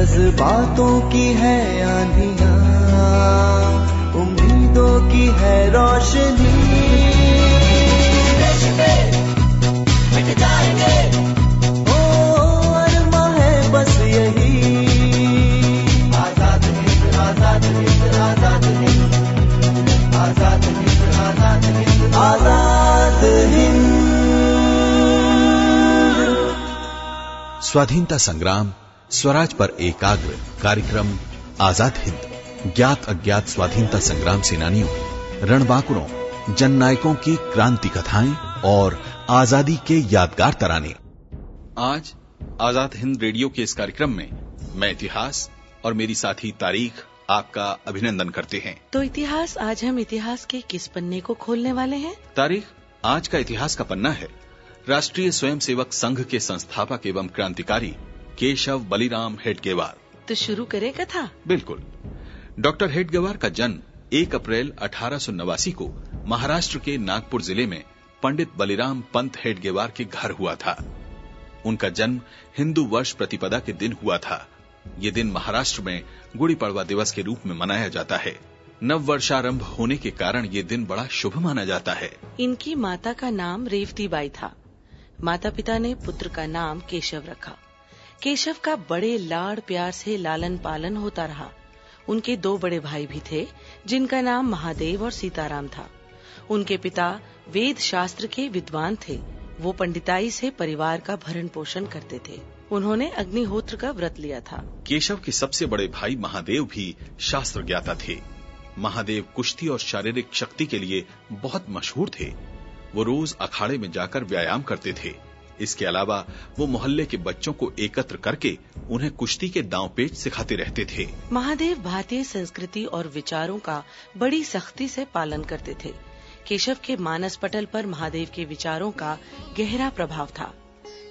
जज्बातों की है आंधिया उम्मीदों की है रोशनी। स्वाधीनता संग्राम स्वराज पर एकाग्र कार्यक्रम आज़ाद हिंद ज्ञात अज्ञात स्वाधीनता संग्राम सेनानियों रणबांकुरों जन नायकों की क्रांति कथाएँ और आज़ादी के यादगार तराने। आज आज़ाद हिंद रेडियो के इस कार्यक्रम में मैं इतिहास और मेरी साथी तारीख आपका अभिनंदन करते हैं। तो इतिहास आज हम इतिहास के किस पन्ने को खोलने वाले हैं? तारीख आज का इतिहास का पन्ना है। राष्ट्रीय स्वयंसेवक संघ के संस्थापक एवं क्रांतिकारी केशव बलिराम हेडगेवार तो शुरू करें कथा। बिल्कुल। डॉक्टर हेडगेवार का जन्म 1 अप्रैल अठारह सौ नवासी को महाराष्ट्र के नागपुर ज़िले में पंडित बलिराम पंत हेडगेवार के घर हुआ था। उनका जन्म हिंदू वर्ष प्रतिपदा के दिन हुआ था। ये दिन महाराष्ट्र में गुड़ी पड़वा दिवस के रूप में मनाया जाता है। नव वर्षारंभ होने के कारण ये दिन बड़ा शुभ माना जाता है। इनकी माता का नाम रेवती बाई था। माता पिता ने पुत्र का नाम केशव रखा। केशव का बड़े लाड़ प्यार से लालन पालन होता रहा। उनके दो बड़े भाई भी थे, जिनका नाम महादेव और सीताराम था। उनके पिता वेद शास्त्र के विद्वान थे। वो पंडिताई से परिवार का भरण पोषण करते थे। उन्होंने अग्निहोत्र का व्रत लिया था। केशव के सबसे बड़े भाई महादेव भी शास्त्र ज्ञाता थे। महादेव कुश्ती और शारीरिक शक्ति के लिए बहुत मशहूर थे। वो रोज अखाड़े में जाकर व्यायाम करते थे। इसके अलावा वो मोहल्ले के बच्चों को एकत्र करके उन्हें कुश्ती के दांव पेच सिखाते रहते थे। महादेव भारतीय संस्कृति और विचारों का बड़ी सख्ती से पालन करते थे। केशव के मानस पटल पर महादेव के विचारों का गहरा प्रभाव था।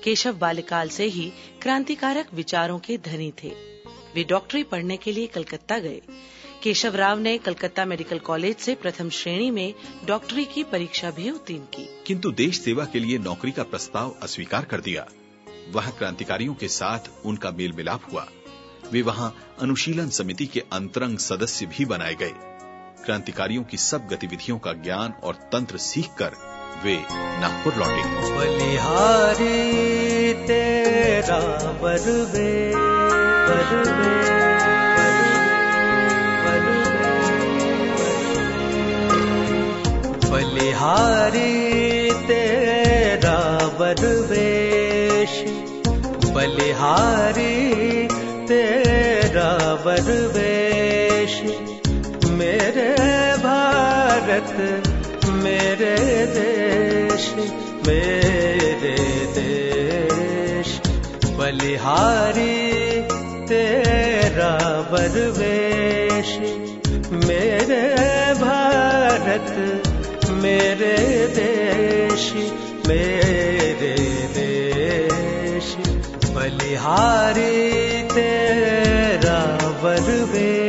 केशव बाल्यकाल से ही क्रांतिकारक विचारों के धनी थे। वे डॉक्टरी पढ़ने के लिए कलकत्ता गए। केशव राव ने कलकत्ता मेडिकल कॉलेज से प्रथम श्रेणी में डॉक्टरी की परीक्षा भी उत्तीर्ण की। किंतु देश सेवा के लिए नौकरी का प्रस्ताव अस्वीकार कर दिया। वह क्रांतिकारियों के साथ उनका मेल मिलाप हुआ। वे वहाँ अनुशीलन समिति के अंतरंग सदस्य भी बनाए गए। क्रांतिकारियों की सब गतिविधियों का ज्ञान और तंत्र सीखकर वे नागपुर लौटे। बलिहारी तेरा बरवे बरवे बलिहारी तेरा बरवेश बलिहारी तेरा बरवेश मेरे भारत मेरे देश मेरे देश। बलिहारी तेरा बरवेश मेरे भारत मेरे देश मेरे देश बलिहारी तेरा बरवेश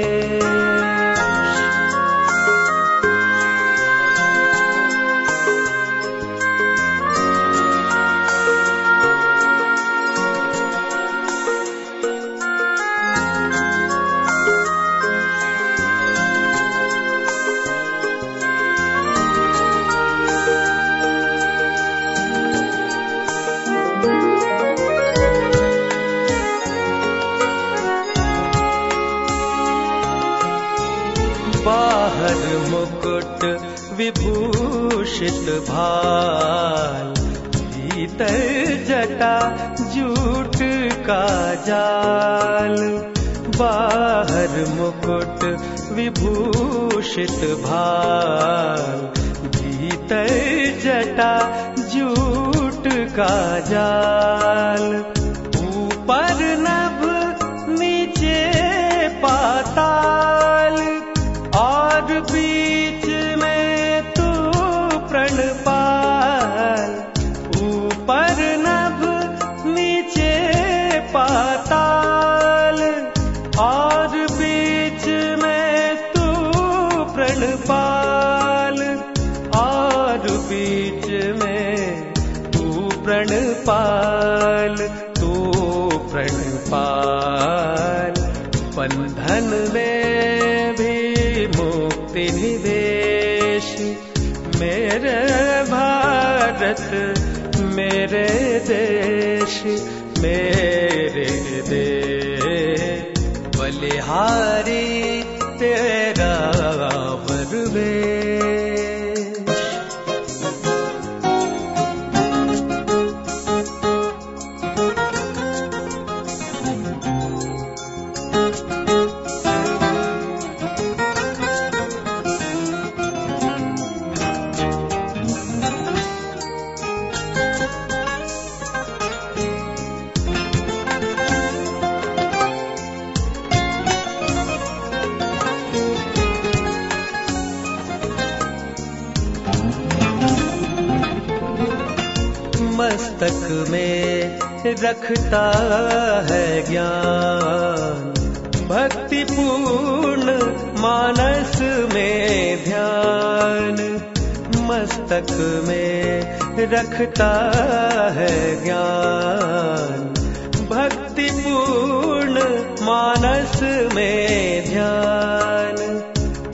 विभूषित भाल भीतर जटा जूट का जाल रखता है ज्ञान। भक्ति पूर्ण मानस में ध्यान मस्तक में रखता है ज्ञान। भक्ति पूर्ण मानस में ध्यान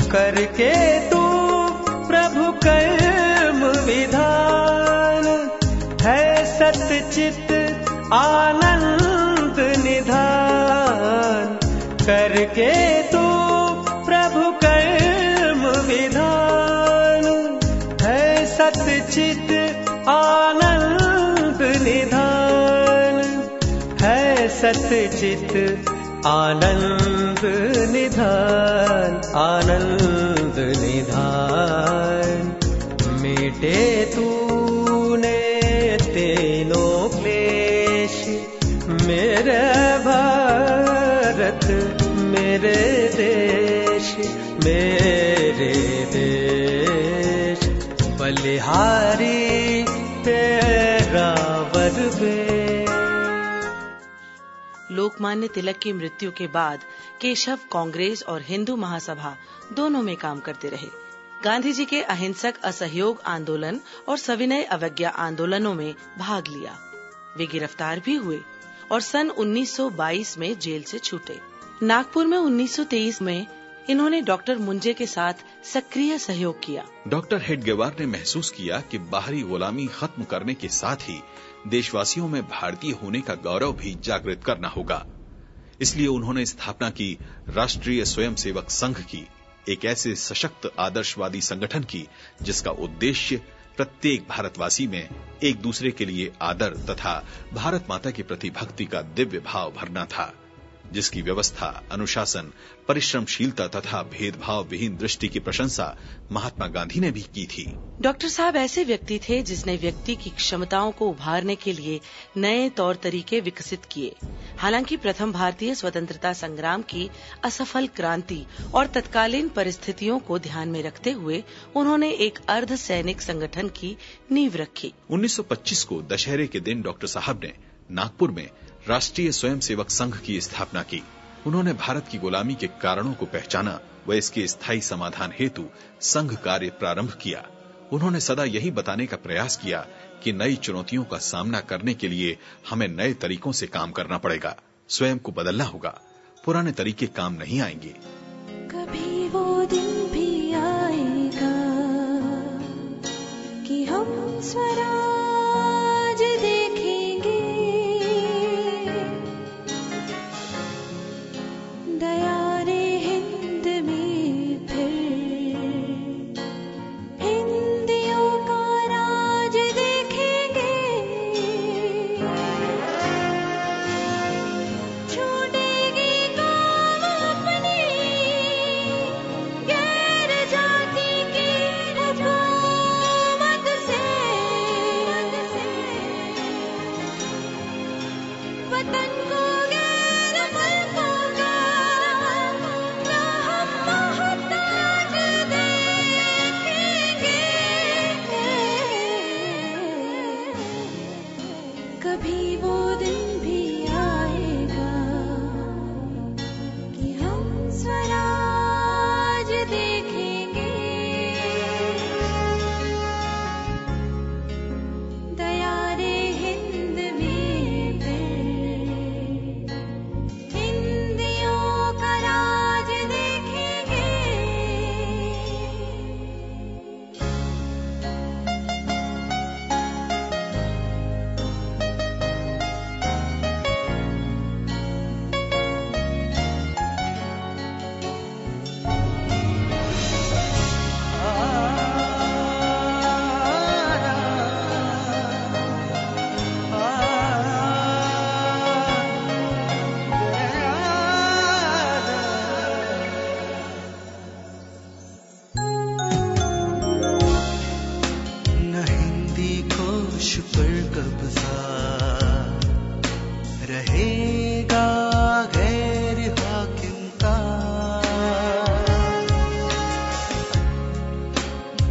करके तू आनंद निधान करके तू प्रभु कर्म विधान है सतचित आनंद निधान है सतचित आनंद निधान आनंद निधान। मिटे तूने मेरे देश, बलिहारी तेरा लोकमान्य तिलक की मृत्यु के बाद केशव, कांग्रेस और हिंदू महासभा दोनों में काम करते रहे। गांधी जी के अहिंसक असहयोग आंदोलन और सविनय अवज्ञा आंदोलनों में भाग लिया। वे गिरफ़्तार भी हुए और सन 1922 में जेल से छूटे। नागपुर में 1923 में इन्होंने डॉक्टर मुंजे के साथ सक्रिय सहयोग किया। डॉक्टर हेडगेवार ने महसूस किया कि बाहरी गुलामी खत्म करने के साथ ही देशवासियों में भारतीय होने का गौरव भी जागृत करना होगा। इसलिए उन्होंने स्थापना की राष्ट्रीय स्वयंसेवक संघ की, एक ऐसे सशक्त आदर्शवादी संगठन की, जिसका उद्देश्य प्रत्येक भारतवासी में एक दूसरे के लिए आदर तथा भारत माता के प्रति भक्ति का दिव्य भाव भरना था। जिसकी व्यवस्था अनुशासन परिश्रमशीलता तथा भेदभाव विहीन दृष्टि की प्रशंसा महात्मा गांधी ने भी की थी। डॉक्टर साहब ऐसे व्यक्ति थे जिसने व्यक्ति की क्षमताओं को उभारने के लिए नए तौर तरीके विकसित किए। हालाँकि प्रथम भारतीय स्वतंत्रता संग्राम की असफल क्रांति और तत्कालीन परिस्थितियों को ध्यान में रखते हुए उन्होंने एक अर्ध सैनिक संगठन की नींव रखी। 1925 को दशहरे के दिन डॉक्टर साहब ने नागपुर में राष्ट्रीय स्वयंसेवक संघ की स्थापना की। उन्होंने भारत की गुलामी के कारणों को पहचाना व इसके स्थायी समाधान हेतु संघ कार्य प्रारंभ किया। उन्होंने सदा यही बताने का प्रयास किया कि नई चुनौतियों का सामना करने के लिए हमें नए तरीकों से काम करना पड़ेगा। स्वयं को बदलना होगा। पुराने तरीके काम नहीं आएँगे। कभी वो दिन भी आएगा कि हम स्वराज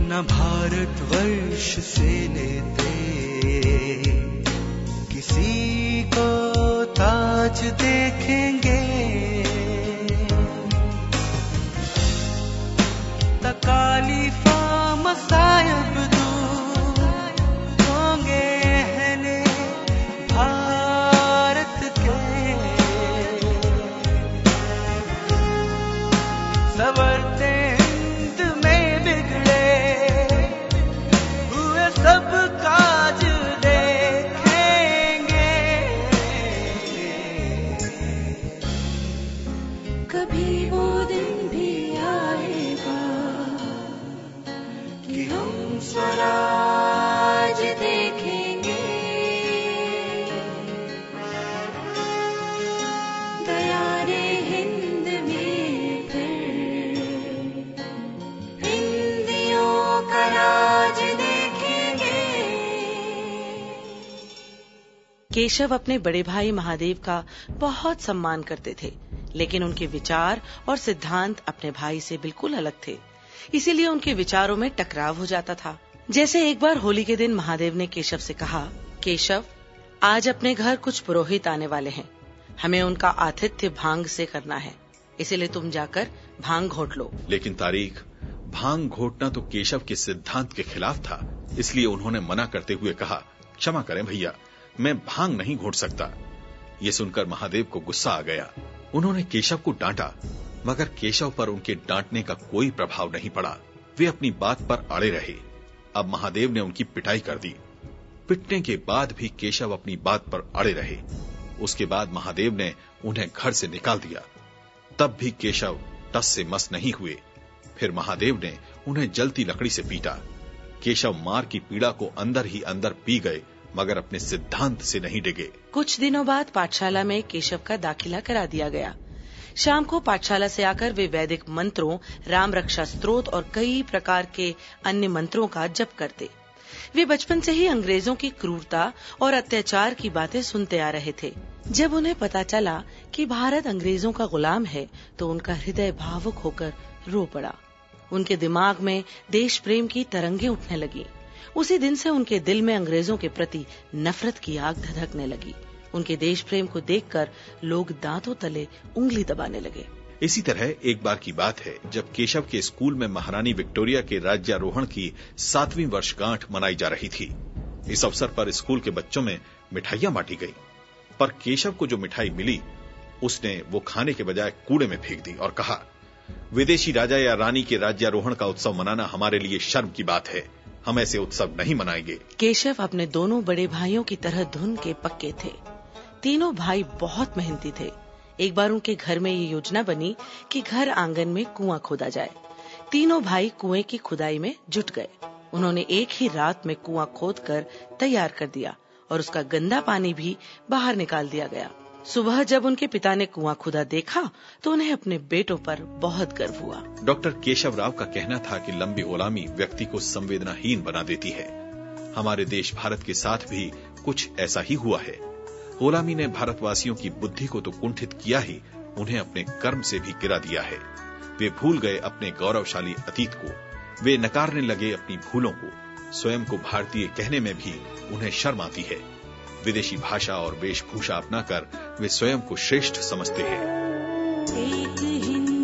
न भारतवर्ष से लेते। किसी को ताज देखेंगे। तकालीफा मसाया केशव अपने बड़े भाई महादेव का बहुत सम्मान करते थे, लेकिन उनके विचार और सिद्धांत अपने भाई से बिल्कुल अलग थे। इसीलिए उनके विचारों में टकराव हो जाता था। जैसे एक बार होली के दिन महादेव ने केशव से कहा, केशव, आज अपने घर कुछ पुरोहित आने वाले हैं। हमें उनका आतिथ्य भाँग से करना है। इसीलिए तुम जाकर भाँग घोट लो। लेकिन तारीख, भाँग घोटना तो केशव के सिद्धांत के खिलाफ था, इसलिए उन्होंने मना करते हुए कहा, क्षमा करें भैया मैं भाँग नहीं घोट सकता। ये सुनकर महादेव को गुस्सा आ गया। उन्होंने केशव को डांटा, मगर केशव पर उनके डांटने का कोई प्रभाव नहीं पड़ा। वे अपनी बात पर अड़े रहे। अब महादेव ने उनकी पिटाई कर दी। पिटने के बाद भी केशव अपनी बात पर अड़े रहे। उसके बाद महादेव ने उन्हें घर से निकाल दिया। तब भी केशव टस से मस नहीं हुए। फिर महादेव ने उन्हें जलती लकड़ी से पीटा। केशव मार की पीड़ा को अंदर ही अंदर पी गए। मगर अपने सिद्धांत से नहीं डिगे। कुछ दिनों बाद पाठशाला में केशव का दाखिला करा दिया गया। शाम को पाठशाला से आकर वे वैदिक मंत्रों, राम रक्षा स्त्रोत और कई प्रकार के अन्य मंत्रों का जप करते। वे बचपन से ही अंग्रेज़ों की क्रूरता और अत्याचार की बातें सुनते आ रहे थे। जब उन्हें पता चला कि भारत अंग्रेज़ों का गुलाम है तो उनका हृदय भावुक होकर रो पड़ा। उनके दिमाग में देश प्रेम की तरंगे उठने लगी। उसी दिन से उनके दिल में अंग्रेज़ों के प्रति नफरत की आग धधकने लगी। उनके देश प्रेम को देखकर लोग दांतों तले उंगली दबाने लगे। इसी तरह एक बार की बात है, जब केशव के स्कूल में महारानी विक्टोरिया के राज्यारोहण की सातवीं वर्षगांठ मनाई जा रही थी। इस अवसर पर स्कूल के बच्चों में मिठाइयाँ बांटी गई। पर केशव को जो मिठाई मिली, उसने वो खाने के बजाय कूड़े में फेंक दी और कहा, विदेशी राजा या रानी के राज्यारोहण का उत्सव मनाना हमारे लिए शर्म की बात है। हम ऐसे उत्सव नहीं मनाएँगे। केशव अपने दोनों बड़े भाइयों की तरह धुन के पक्के थे। तीनों भाई बहुत मेहनती थे। एक बार उनके घर में ये योजना बनी कि घर आँगन में कुआँ खोदा जाए। तीनों भाई कुएँ की खुदाई में जुट गए। उन्होंने एक ही रात में कुआँ खोद कर तैयार कर दिया और उसका गंदा पानी भी बाहर निकाल दिया गया। सुबह जब उनके पिता ने कुआँ खुदा देखा तो उन्हें अपने बेटों पर बहुत गर्व हुआ। डॉक्टर केशव राव का कहना था कि लंबी गुलामी व्यक्ति को संवेदनाहीन बना देती है। हमारे देश भारत के साथ भी कुछ ऐसा ही हुआ है। गुलामी ने भारतवासियों की बुद्धि को तो कुंठित किया ही, उन्हें अपने कर्म से भी गिरा दिया है। वे भूल गए अपने गौरवशाली अतीत को। वे नकारने लगे अपनी भूलों को। स्वयं को भारतीय कहने में भी उन्हें शर्म आती है। विदेशी भाषा और वेशभूषा अपनाकर वे स्वयं को श्रेष्ठ समझते हैं।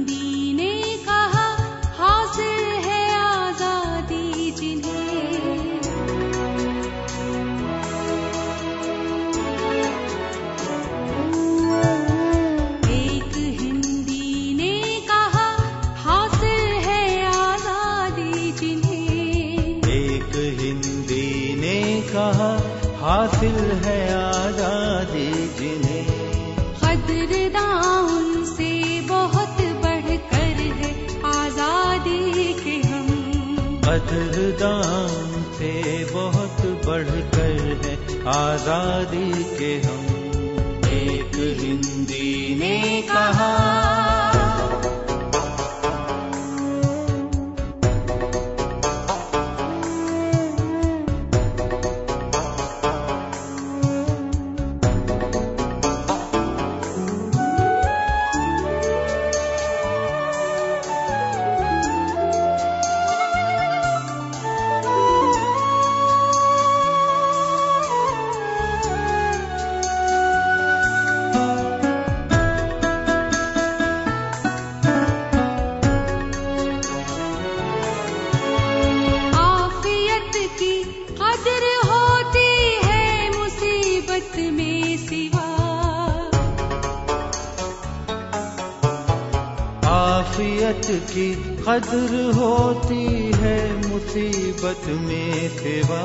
कदर होती है मुसीबत में सिवा।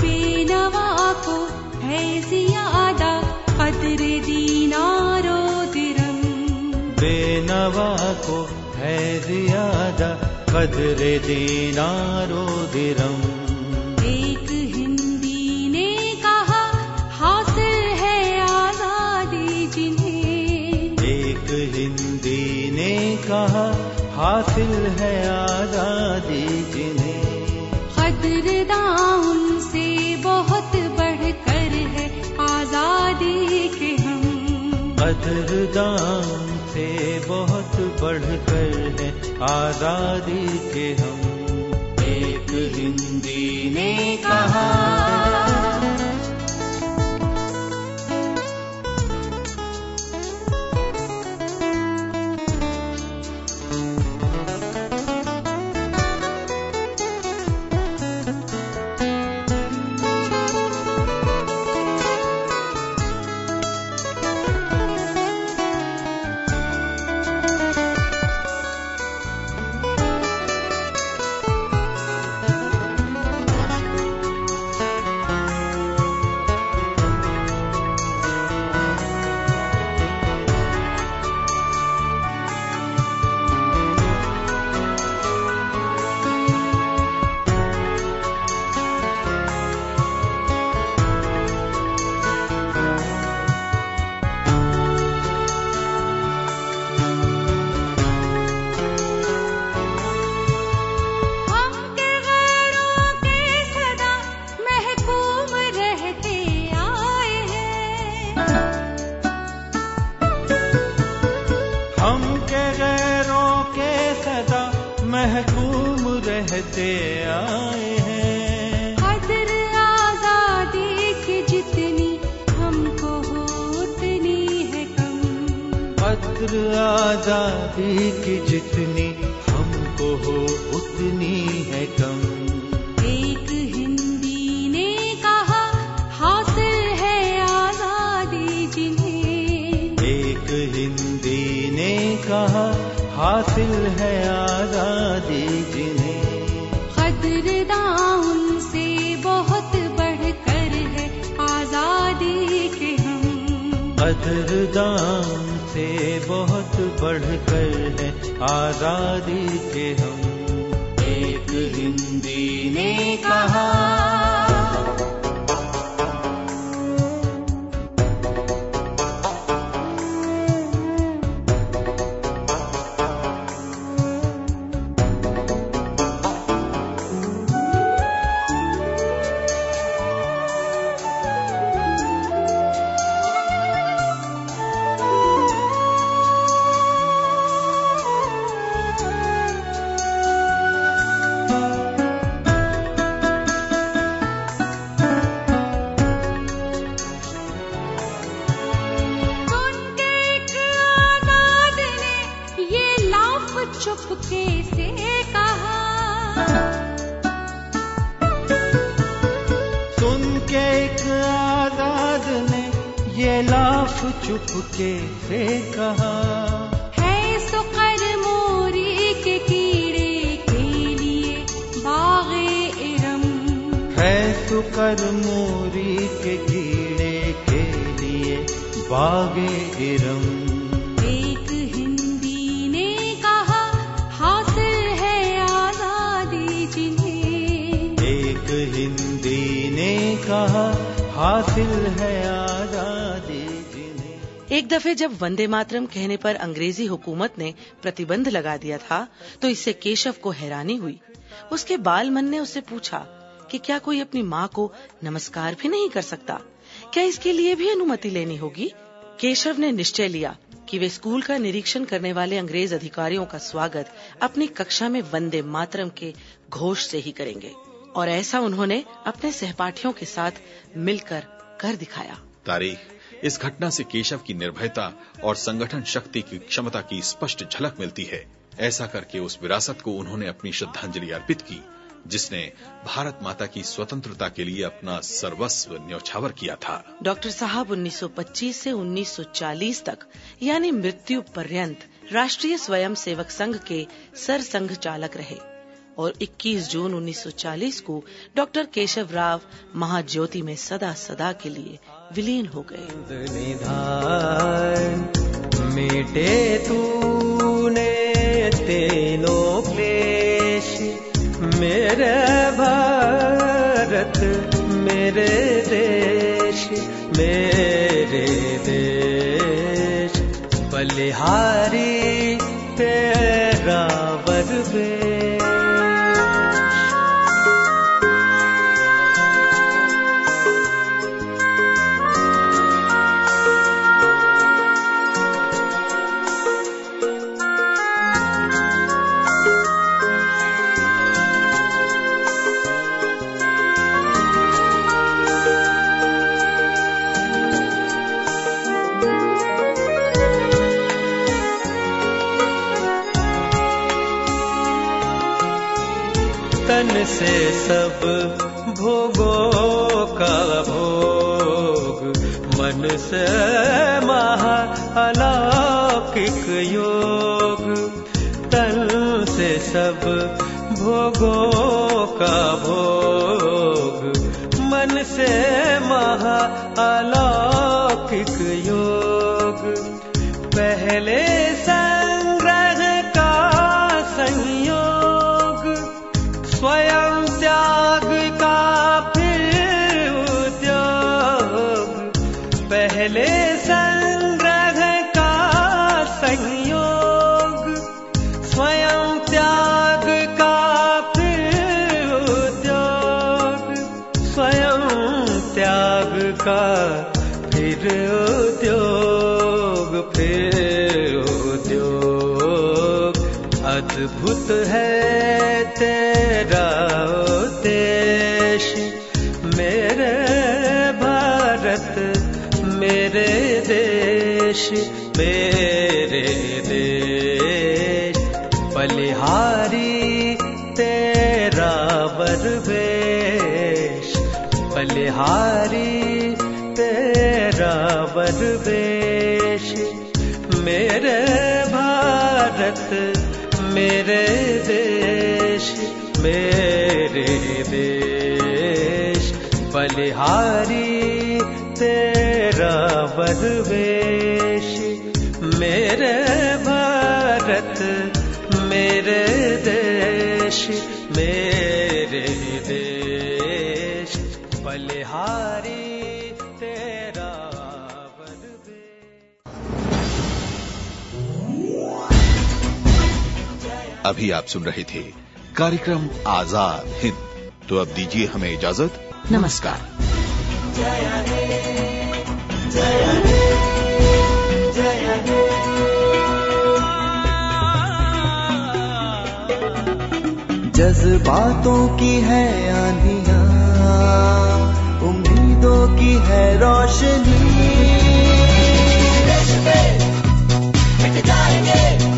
बेनवा को है ज्यादा कदर दीनारो दिरम बेनवा को है ज्यादा कदर दीनारो दिरम हासिल है आज़ादी जिन्हें। कदरदां उनसे बहुत बढ़कर है आज़ादी के हम। कदरदान से बहुत बढ़कर है आज़ादी के हम। एक हिंदी ने कहा एक हिंदी ने कहा हासिल है आज़ादी जिन्हें कदरदां उनसे बहुत बढ़कर है आज़ादी के हम। कदरदान से बहुत बढ़कर है आज़ादी के हम। एक हिंदी ने कहा हासिल है आज़ादी एक दफे जब वंदे मातरम कहने पर अंग्रेज़ी हुकूमत ने प्रतिबंध लगा दिया था तो इससे केशव को हैरानी हुई। उसके बाल मन ने उससे पूछा कि क्या कोई अपनी माँ को नमस्कार भी नहीं कर सकता? क्या इसके लिए भी अनुमति लेनी होगी? केशव ने निश्चय लिया कि वे स्कूल का निरीक्षण करने वाले अंग्रेज़ अधिकारियों का स्वागत अपनी कक्षा में वंदे मातरम के घोष से ही करेंगे। और ऐसा उन्होंने अपने सहपाठियों के साथ मिलकर कर दिखाया। तारीख इस घटना से केशव की निर्भयता और संगठन शक्ति की क्षमता की स्पष्ट झलक मिलती है। ऐसा करके उस विरासत को उन्होंने अपनी श्रद्धांजलि अर्पित की जिसने भारत माता की स्वतंत्रता के लिए अपना सर्वस्व न्यौछावर किया था। डॉक्टर साहब 1925 से 1940 तक यानी मृत्यु पर्यंत राष्ट्रीय स्वयं सेवक संघ के सर संघ चालक रहे। और 21 जून 1940 को डॉक्टर केशव राव महाज्योति में सदा सदा के लिए विलीन हो गए। मेटे तूने तीनों क्लेश, मेरे भारत, मेरे देश मेरे देश, बलिहारी तेरा भोगों का भोग। मन से महा अलौकिक योग। तन से सब भोगों का भोग। मन से महा अलौकिक योग। पहले देश मेरे देश, बलिहारी तेरा बरवेश बलिहारी तेरा बरवेश मेरे भारत, मेरे देश मेरे देश, बलिहारी तेरा बरवेश मेरे भारत मेरे देश मेरे देश बलिहारी तेरा अभी आप सुन रहे थे कार्यक्रम आज़ाद हिंद। तो अब दीजिए हमें इजाज़त। नमस्कार। जज्बातों की है आंधिया उम्मीदों की है रोशनी। मिट जाएँगे।